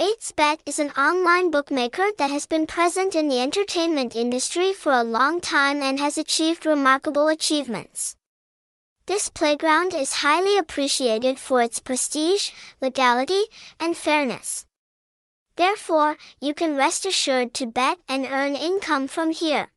8Xbet is an online bookmaker that has been present in the entertainment industry for a long time and has achieved remarkable achievements. This playground is highly appreciated for its prestige, legality, and fairness. Therefore, you can rest assured to bet and earn income from here.